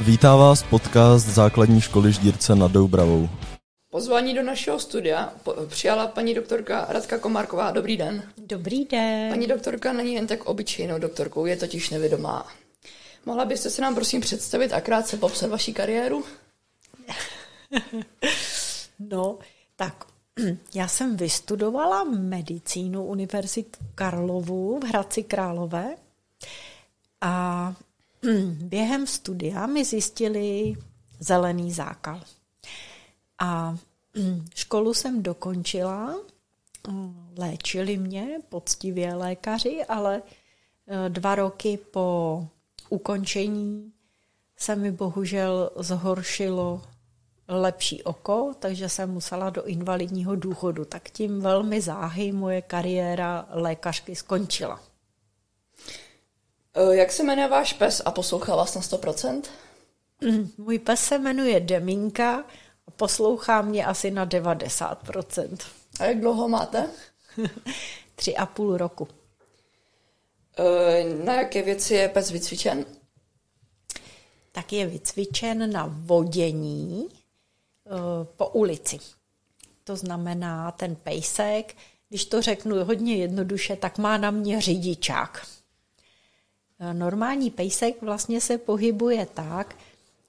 Vítá vás podcast základní školy Ždírce nad Doubravou. Pozvání do našeho studia přijala paní doktorka Radka Komárková. Dobrý den. Dobrý den. Paní doktorka není jen tak obyčejnou doktorkou, je totiž nevědomá. Mohla byste se nám prosím představit a krátce popsat vaši kariéru? no, tak já jsem vystudovala medicínu Univerzitu Karlovu v Hradci Králové a během studia mi zjistili zelený zákal. A školu jsem dokončila, léčili mě poctivě lékaři, ale e, dva roky po ukončení se mi bohužel zhoršilo lepší oko, takže jsem musela do invalidního důchodu. Tak tím velmi záhy moje kariéra lékařky skončila. Eh, jak se jmenuje váš pes a poslouchá vás na 100%? Mm, můj pes se jmenuje Deminka a poslouchá mě asi na 90%. A jak dlouho máte? Tři a půl roku. Eh, na jaké věci je pes vycvičen? Tak je vycvičen na vodění eh, po ulici. To znamená, ten pejsek, když to řeknu hodně jednoduše, tak má na mě řidičák. Normální pejsek vlastně se pohybuje tak,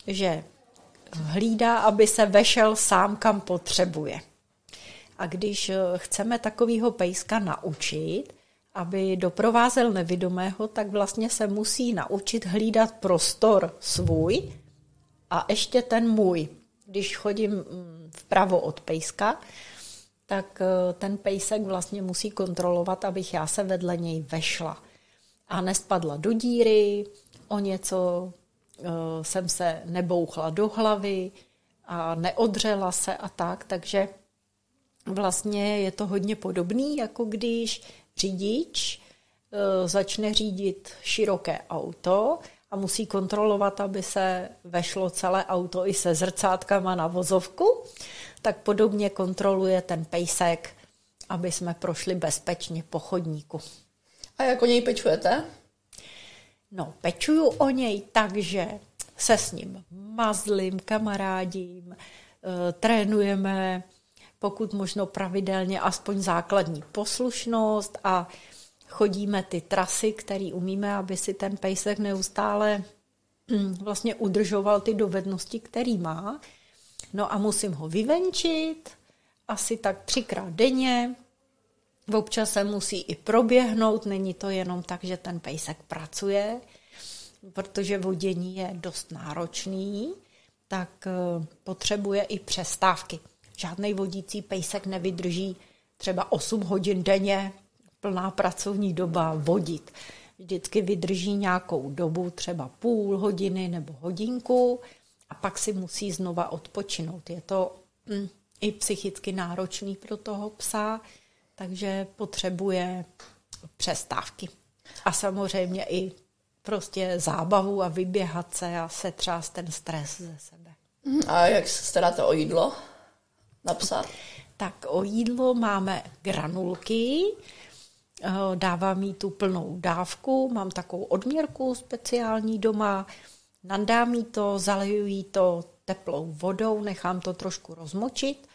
že hlídá, aby se vešel sám, kam potřebuje. A když eh, chceme takového pejska naučit, aby doprovázel nevidomého, tak vlastně se musí naučit hlídat prostor svůj a ještě ten můj. Když chodím mm, vpravo od pejska, tak eh, ten pejsek vlastně musí kontrolovat, abych já se vedle něj vešla a nespadla do díry, o něco uh, jsem se nebouchla do hlavy a neodřela se a tak, takže vlastně je to hodně podobný, jako když řidič uh, začne řídit široké auto a musí kontrolovat, aby se vešlo celé auto i se zrcátkama na vozovku, tak podobně kontroluje ten pejsek, aby jsme prošli bezpečně po chodníku. A jak o něj pečujete? No, pečuju o něj tak, že se s ním mazlím, kamarádím, e, trénujeme pokud možno pravidelně aspoň základní poslušnost a chodíme ty trasy, které umíme, aby si ten pejsek neustále hm, vlastně udržoval ty dovednosti, který má. No a musím ho vyvenčit asi tak třikrát denně, Občas se musí i proběhnout, není to jenom tak, že ten pejsek pracuje, protože vodění je dost náročný, tak eh, potřebuje i přestávky. Žádný vodící pejsek nevydrží třeba 8 hodin denně, plná pracovní doba vodit. Vždycky vydrží nějakou dobu, třeba půl hodiny nebo hodinku a pak si musí znova odpočinout. Je to hm, i psychicky náročný pro toho psa, takže potřebuje přestávky. A samozřejmě i prostě zábavu a vyběhat se a setřást ten stres ze sebe. Mhm. A jak se staráte o jídlo napsat? Tak o jídlo máme granulky, eh, dávám jí tu plnou dávku, mám takovou odměrku speciální doma, nandám jí to, zaleju jí to teplou vodou, nechám to trošku rozmočit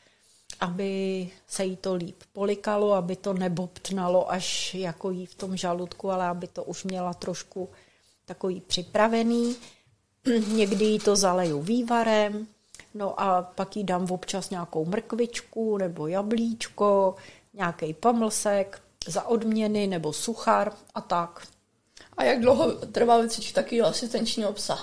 aby se jí to líp polikalo, aby to nebobtnalo až jako jí v tom žaludku, ale aby to už měla trošku takový připravený. Někdy jí to zaleju vývarem, no a pak jí dám občas nějakou mrkvičku nebo jablíčko, nějaký pomlsek za odměny nebo suchar a tak. A jak dlouho trvá vycvičit takového asistenčního psa?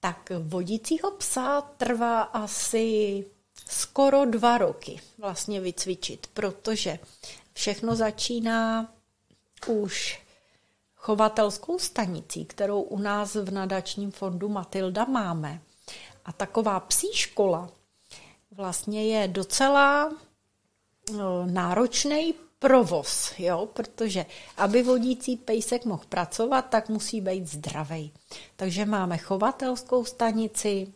Tak vodícího psa trvá asi skoro dva roky vlastně vycvičit, protože všechno začíná už chovatelskou stanicí, kterou u nás v nadačním fondu Matilda máme. A taková psí škola vlastně je docela no, náročný provoz, jo? protože aby vodící pejsek mohl pracovat, tak musí být zdravý. Takže máme chovatelskou stanici,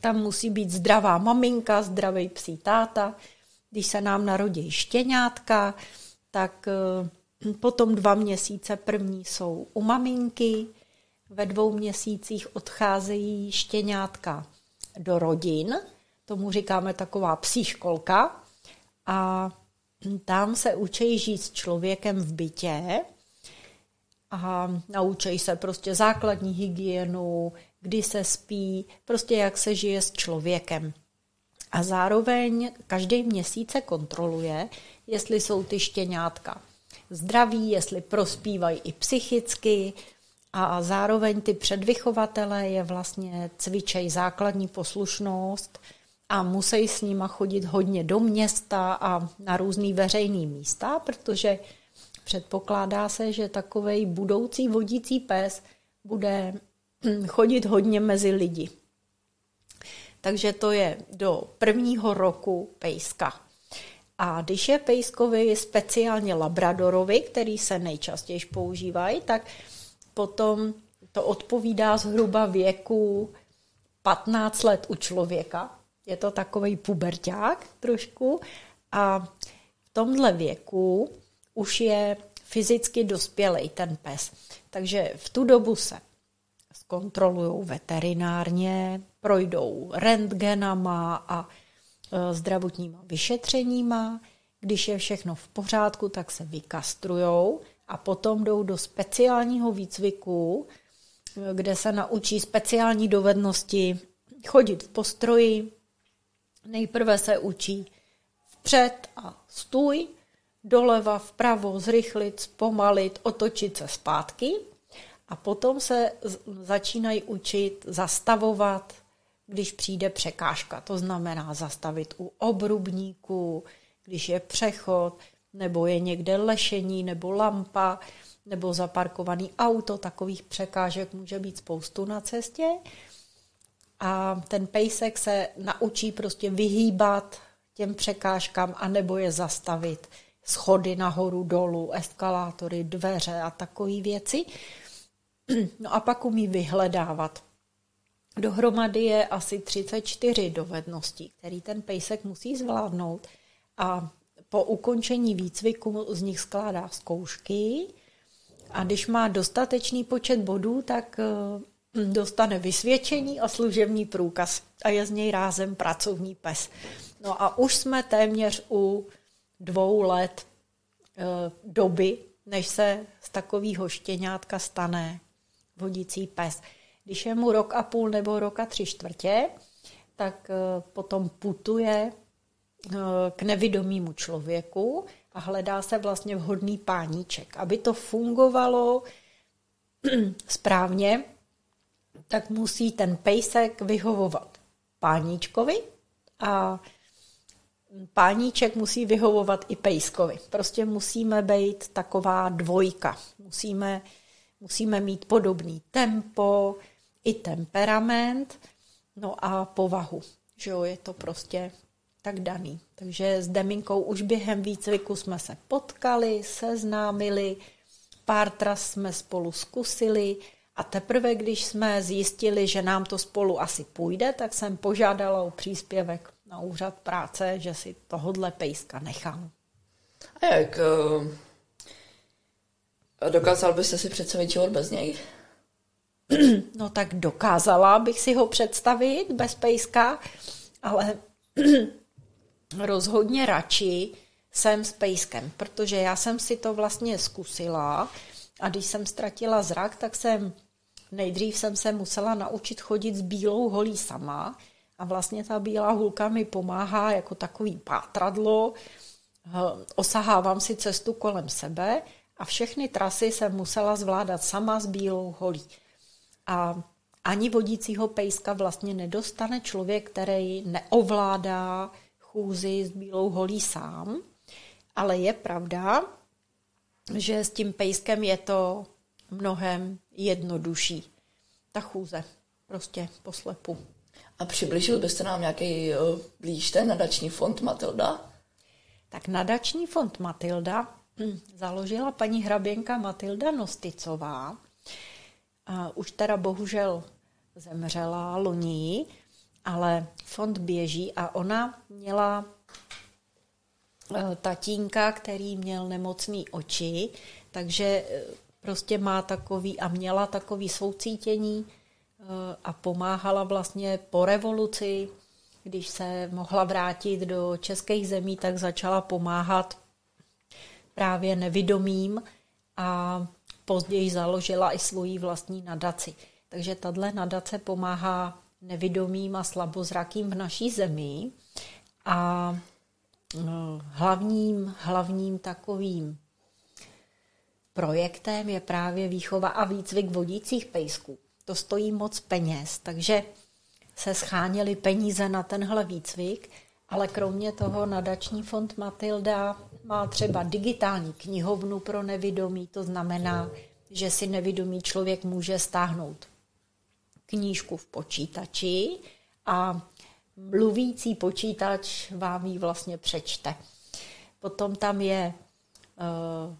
tam musí být zdravá maminka, zdravý psí táta. Když se nám narodí štěňátka, tak eh, potom dva měsíce první jsou u maminky, ve dvou měsících odcházejí štěňátka do rodin, tomu říkáme taková psí školka, a tam se učí žít s člověkem v bytě. A naučí se prostě základní hygienu, kdy se spí, prostě jak se žije s člověkem. A zároveň každý měsíc se kontroluje, jestli jsou ty štěňátka zdraví, jestli prospívají i psychicky, a zároveň ty předvychovatele je vlastně cvičej základní poslušnost a musí s nima chodit hodně do města a na různý veřejný místa, protože předpokládá se, že takový budoucí vodící pes bude chodit hodně mezi lidi. Takže to je do prvního roku pejska. A když je pejskovi speciálně labradorovi, který se nejčastěji používají, tak potom to odpovídá zhruba věku 15 let u člověka. Je to takový puberták trošku. A v tomhle věku už je fyzicky dospělý ten pes. Takže v tu dobu se zkontrolují veterinárně, projdou rentgenama a e, zdravotníma vyšetřeníma. Když je všechno v pořádku, tak se vykastrujou a potom jdou do speciálního výcviku, kde se naučí speciální dovednosti chodit v postroji. Nejprve se učí vpřed a stůj, doleva, vpravo, zrychlit, zpomalit, otočit se zpátky a potom se začínají učit zastavovat, když přijde překážka. To znamená zastavit u obrubníku, když je přechod, nebo je někde lešení, nebo lampa, nebo zaparkovaný auto. Takových překážek může být spoustu na cestě. A ten pejsek se naučí prostě vyhýbat těm překážkám, anebo je zastavit. Schody nahoru, dolů, eskalátory, dveře a takové věci. No a pak umí vyhledávat. Dohromady je asi 34 dovedností, který ten pejsek musí zvládnout. A po ukončení výcviku z nich skládá zkoušky a když má dostatečný počet bodů, tak eh, dostane vysvědčení a služební průkaz a je z něj rázem pracovní pes. No a už jsme téměř u dvou let e, doby, než se z takového štěňátka stane vodící pes. Když je mu rok a půl nebo roka tři čtvrtě, tak e, potom putuje k nevidomímu člověku a hledá se vlastně vhodný páníček. Aby to fungovalo správně, tak musí ten pejsek vyhovovat páníčkovi a páníček musí vyhovovat i pejskovi. Prostě musíme být taková dvojka. Musíme, musíme mít podobný tempo, i temperament, no a povahu. Že jo, je to prostě tak daný. Takže s Deminkou už během výcviku jsme se potkali, seznámili, pár tras jsme spolu zkusili a teprve, když jsme zjistili, že nám to spolu asi půjde, tak jsem požádala o příspěvek na úřad práce, že si tohodle pejska nechám. A jak? Uh, dokázal byste si představit život bez něj? No tak dokázala bych si ho představit bez pejska, ale rozhodně radši jsem s pejskem, protože já jsem si to vlastně zkusila a když jsem ztratila zrak, tak jsem nejdřív jsem se musela naučit chodit s bílou holí sama a vlastně ta bílá hulka mi pomáhá jako takový pátradlo, osahávám si cestu kolem sebe a všechny trasy jsem musela zvládat sama s bílou holí. A ani vodícího pejska vlastně nedostane člověk, který neovládá chůzi s bílou holí sám, ale je pravda, že s tím pejskem je to mnohem jednodušší. Ta chůze, prostě poslepu. A přibližil byste nám nějaký uh, blíž ten nadační fond Matilda? Tak nadační fond Matilda založila paní hraběnka Matilda Nosticová. A už teda bohužel zemřela loni, ale fond běží a ona měla eh, tatínka, který měl nemocný oči, takže eh, prostě má takový a měla takový soucítění eh, a pomáhala vlastně po revoluci, když se mohla vrátit do českých zemí, tak začala pomáhat právě nevidomým a později založila i svoji vlastní nadaci. Takže tahle nadace pomáhá nevidomým a slabozrakým v naší zemi a no, hlavním, hlavním takovým projektem je právě výchova a výcvik vodících pejsků. To stojí moc peněz, takže se scháněly peníze na tenhle výcvik, ale kromě toho nadační fond Matilda má třeba digitální knihovnu pro nevidomí, to znamená, že si nevidomý člověk může stáhnout knížku v počítači a mluvící počítač vám ji vlastně přečte. Potom tam je uh,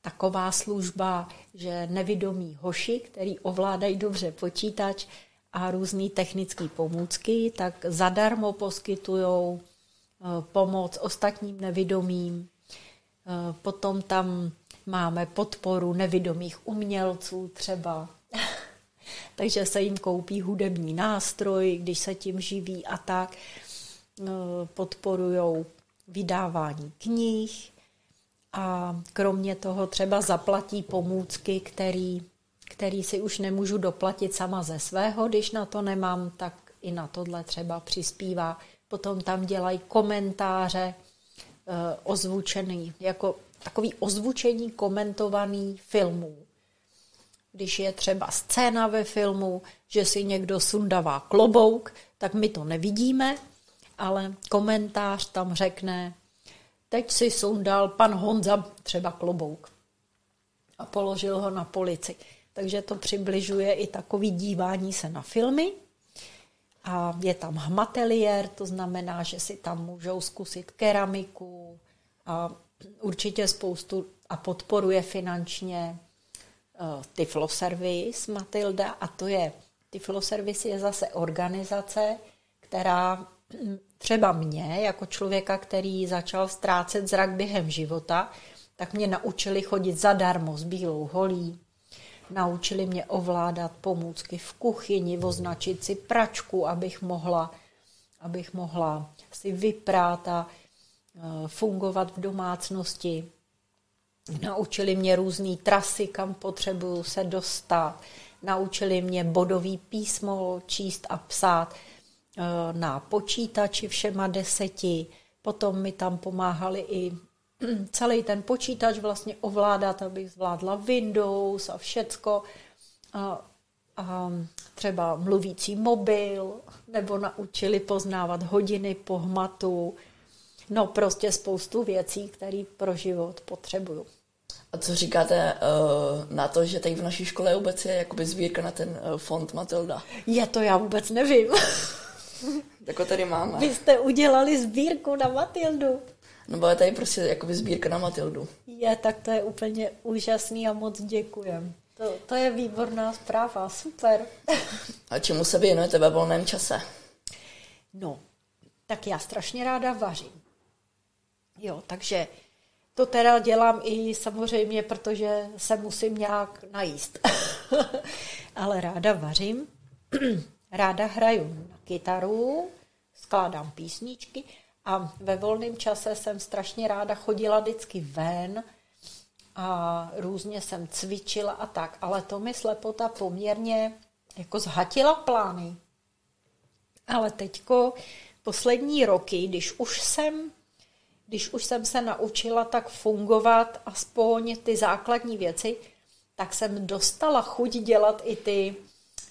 taková služba, že nevidomí hoši, který ovládají dobře počítač a různé technické pomůcky, tak zadarmo poskytují uh, pomoc ostatním nevidomým. Uh, potom tam máme podporu nevidomých umělců třeba takže se jim koupí hudební nástroj, když se tím živí a tak. Eh, Podporují vydávání knih a kromě toho třeba zaplatí pomůcky, který, který si už nemůžu doplatit sama ze svého, když na to nemám, tak i na tohle třeba přispívá. Potom tam dělají komentáře eh, ozvučený, jako takový ozvučení komentovaný filmů když je třeba scéna ve filmu, že si někdo sundává klobouk, tak my to nevidíme, ale komentář tam řekne, teď si sundal pan Honza třeba klobouk a položil ho na polici. Takže to přibližuje i takový dívání se na filmy. A je tam hmateliér, to znamená, že si tam můžou zkusit keramiku a určitě spoustu a podporuje finančně Eh, Tiflo Service Matilda a to je Tiflo Service je zase organizace, která hm, třeba mě, jako člověka, který začal ztrácet zrak během života, tak mě naučili chodit zadarmo s bílou holí, naučili mě ovládat pomůcky v kuchyni, označit si pračku, abych mohla, abych mohla si vyprát a eh, fungovat v domácnosti. Naučili mě různé trasy, kam potřebuju se dostat. Naučili mě bodový písmo číst a psát eh, na počítači všema deseti. Potom mi tam pomáhali i celý ten počítač vlastně ovládat, abych zvládla Windows a všecko. A, a třeba mluvící mobil, nebo naučili poznávat hodiny po hmatu, No prostě spoustu věcí, které pro život potřebuju. A co říkáte uh, na to, že tady v naší škole vůbec je jakoby sbírka na ten uh, fond Matilda? Je to, já vůbec nevím. tak ho tady máme. Vy jste udělali sbírku na Matildu. No bo je tady prostě jakoby sbírka na Matildu. Je, tak to je úplně úžasný a moc děkujem. To, to je výborná zpráva, super. a čemu se věnujete ve volném čase? No, tak já strašně ráda vařím. Jo, takže to teda dělám i samozřejmě, protože se musím nějak najíst. Ale ráda vařím, ráda hraju na kytaru, skládám písničky a ve volném čase jsem strašně ráda chodila vždycky ven a různě jsem cvičila a tak, ale to mi slepota poměrně jako zhatila plány. Ale teďko poslední roky, když už jsem když už jsem se naučila tak fungovat aspoň ty základní věci, tak jsem dostala chuť dělat i ty,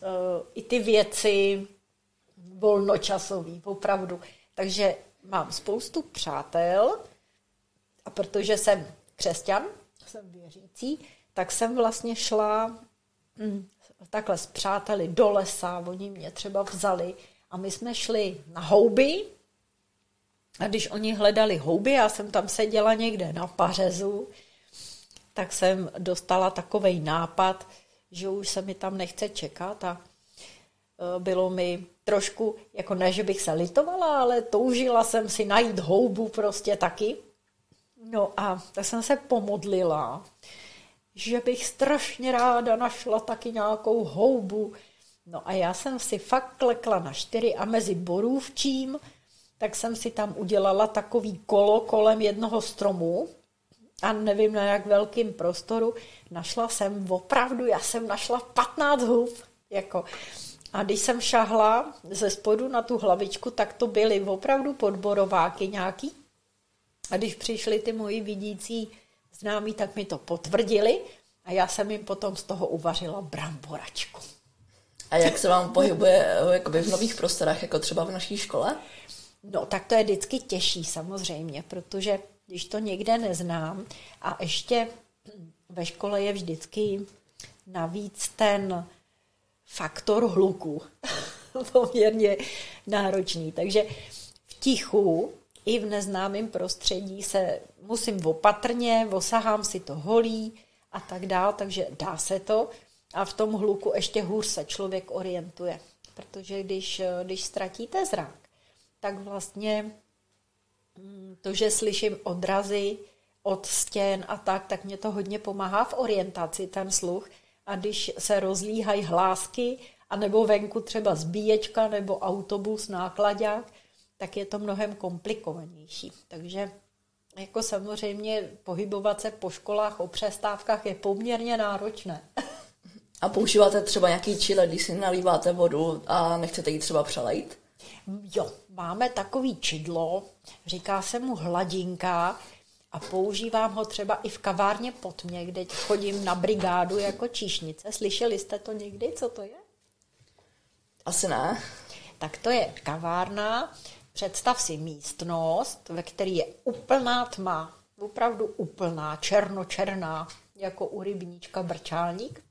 uh, i ty věci volnočasový, opravdu. Takže mám spoustu přátel a protože jsem křesťan, jsem věřící, tak jsem vlastně šla hm, takhle s přáteli do lesa, oni mě třeba vzali a my jsme šli na houby, a když oni hledali houby, já jsem tam seděla někde na pařezu, tak jsem dostala takový nápad, že už se mi tam nechce čekat a bylo mi trošku, jako ne, že bych se litovala, ale toužila jsem si najít houbu prostě taky. No a tak jsem se pomodlila, že bych strašně ráda našla taky nějakou houbu. No a já jsem si fakt klekla na čtyři a mezi borůvčím, tak jsem si tam udělala takový kolo kolem jednoho stromu a nevím na jak velkým prostoru. Našla jsem opravdu, já jsem našla 15 hub. Jako. A když jsem šahla ze spodu na tu hlavičku, tak to byly opravdu podborováky nějaký. A když přišli ty moji vidící známí, tak mi to potvrdili a já jsem jim potom z toho uvařila bramboračku. A jak se vám pohybuje eh, jakoby v nových prostorách, jako třeba v naší škole? No, tak to je vždycky těžší samozřejmě, protože když to někde neznám a ještě ve škole je vždycky navíc ten faktor hluku poměrně náročný. Takže v tichu i v neznámém prostředí se musím opatrně, osahám si to holí a tak dál, takže dá se to. A v tom hluku ještě hůř se člověk orientuje. Protože když, když ztratíte zrak, tak vlastně mm, to, že slyším odrazy od stěn a tak, tak mě to hodně pomáhá v orientaci, ten sluch. A když se rozlíhají hlásky, anebo venku třeba zbíječka nebo autobus, nákladák, tak je to mnohem komplikovanější. Takže jako samozřejmě pohybovat se po školách o přestávkách je poměrně náročné. A používáte třeba nějaký čile, když si nalíváte vodu a nechcete ji třeba přelejt? Jo, máme takový čidlo, říká se mu hladinka a používám ho třeba i v kavárně pod mě, kde chodím na brigádu jako číšnice. Slyšeli jste to někdy, co to je? Asi ne. Tak to je kavárna, Představ si místnost, ve které je úplná tma, opravdu úplná, černočerná, jako u rybníčka brčálník.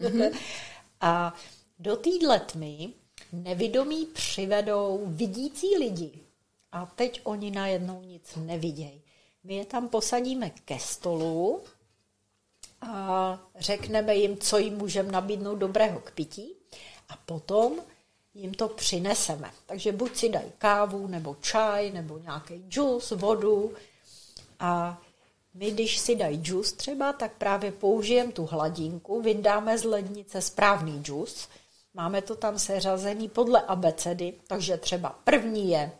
Mm-hmm. a do téhle tmy nevidomí přivedou vidící lidi. A teď oni najednou nic nevidějí. My je tam posadíme ke stolu a řekneme jim, co jim můžeme nabídnout dobrého k pití. A potom jim to přineseme. Takže buď si dají kávu, nebo čaj, nebo nějaký džus, vodu. A my, když si dají džus třeba, tak právě použijeme tu hladinku, vyndáme z lednice správný džus, máme to tam seřazený podle abecedy, takže třeba první je,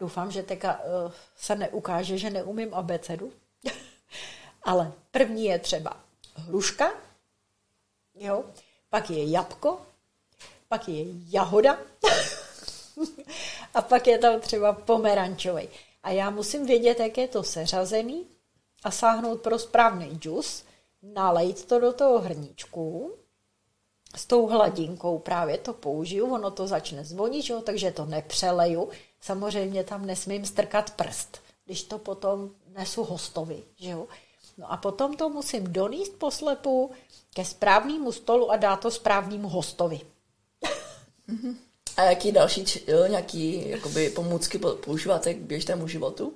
doufám, že teďka uh, se neukáže, že neumím abecedu, ale první je třeba hruška, jo, pak je jabko, pak je jahoda a pak je tam třeba pomerančový. A já musím vědět, jak je to seřazený a sáhnout pro správný džus, nalejt to do toho hrníčku, s tou hladinkou právě to použiju, ono to začne zvonit, jo, takže to nepřeleju. Samozřejmě tam nesmím strkat prst, když to potom nesu hostovi. Že jo. No a potom to musím donést poslepu ke správnému stolu a dát to správnému hostovi. A jaký další jo, nějaký jakoby, pomůcky používáte k běžnému životu?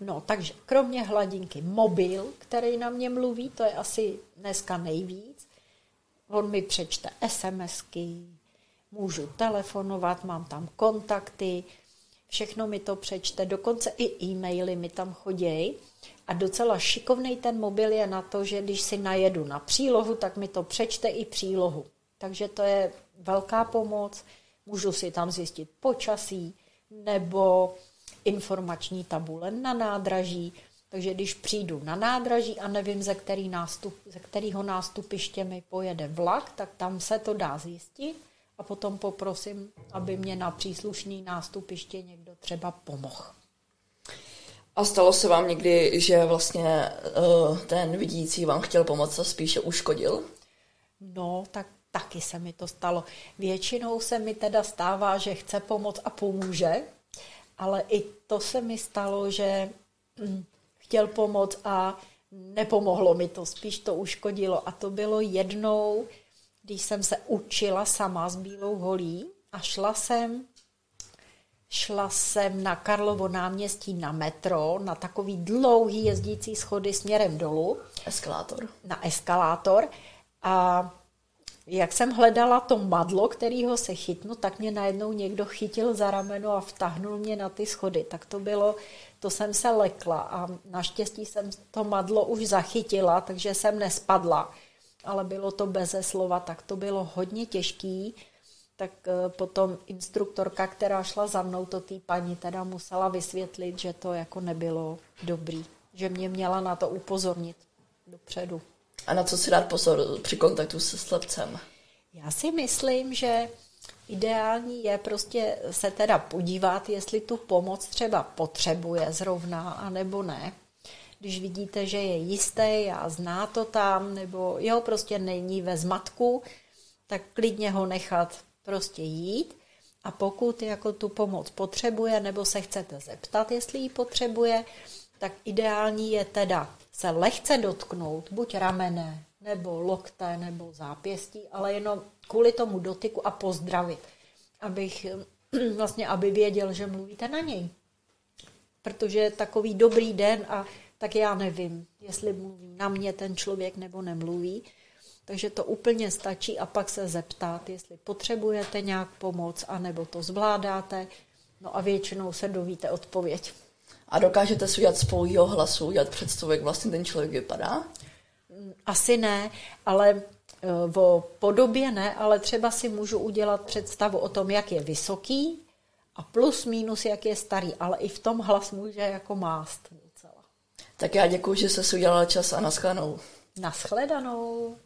No, takže kromě hladinky mobil, který na mě mluví, to je asi dneska nejvíc. On mi přečte SMSky, můžu telefonovat, mám tam kontakty, všechno mi to přečte, dokonce i e-maily mi tam chodí. A docela šikovný ten mobil je na to, že když si najedu na přílohu, tak mi to přečte i přílohu. Takže to je velká pomoc. Můžu si tam zjistit počasí nebo informační tabule na nádraží. Takže když přijdu na nádraží a nevím, ze, který nástup, ze kterého nástupiště mi pojede vlak, tak tam se to dá zjistit a potom poprosím, aby mě na příslušný nástupiště někdo třeba pomohl. A stalo se vám někdy, že vlastně uh, ten vidící vám chtěl pomoct a spíše uškodil? No, tak taky se mi to stalo. Většinou se mi teda stává, že chce pomoct a pomůže, ale i to se mi stalo, že hm, chtěl pomoct a nepomohlo mi to, spíš to uškodilo. A to bylo jednou, když jsem se učila sama s bílou holí a šla jsem šla jsem na Karlovo náměstí na metro, na takový dlouhý jezdící schody směrem dolů. Eskalátor. Na eskalátor. A jak jsem hledala to madlo, kterýho se chytnu, tak mě najednou někdo chytil za rameno a vtahnul mě na ty schody. Tak to bylo, to jsem se lekla a naštěstí jsem to madlo už zachytila, takže jsem nespadla. ale bylo to beze slova, tak to bylo hodně těžký. Tak eh, potom instruktorka, která šla za mnou, to té paní teda musela vysvětlit, že to jako nebylo dobrý, že mě měla na to upozornit dopředu. A na co si dát pozor při kontaktu se slepcem? Já si myslím, že ideální je prostě se teda podívat, jestli tu pomoc třeba potřebuje zrovna, anebo ne. Když vidíte, že je jistý a zná to tam, nebo jeho prostě není ve zmatku, tak klidně ho nechat prostě jít. A pokud jako tu pomoc potřebuje, nebo se chcete zeptat, jestli ji potřebuje, tak ideální je teda se lehce dotknout, buď ramene, nebo lokte, nebo zápěstí, ale jenom kvůli tomu dotyku a pozdravit, abych vlastně, aby věděl, že mluvíte na něj. Protože takový dobrý den a tak já nevím, jestli mluví na mě ten člověk nebo nemluví. Takže to úplně stačí a pak se zeptat, jestli potřebujete nějak pomoc, anebo to zvládáte. No a většinou se dovíte odpověď. A dokážete si udělat spolu jeho hlasu, udělat představu, jak vlastně ten člověk vypadá? Asi ne, ale e, o podobě ne, ale třeba si můžu udělat představu o tom, jak je vysoký a plus minus, jak je starý, ale i v tom hlas může jako mást docela. Tak já děkuji, že jsi si udělala čas a naschledanou. Naschledanou.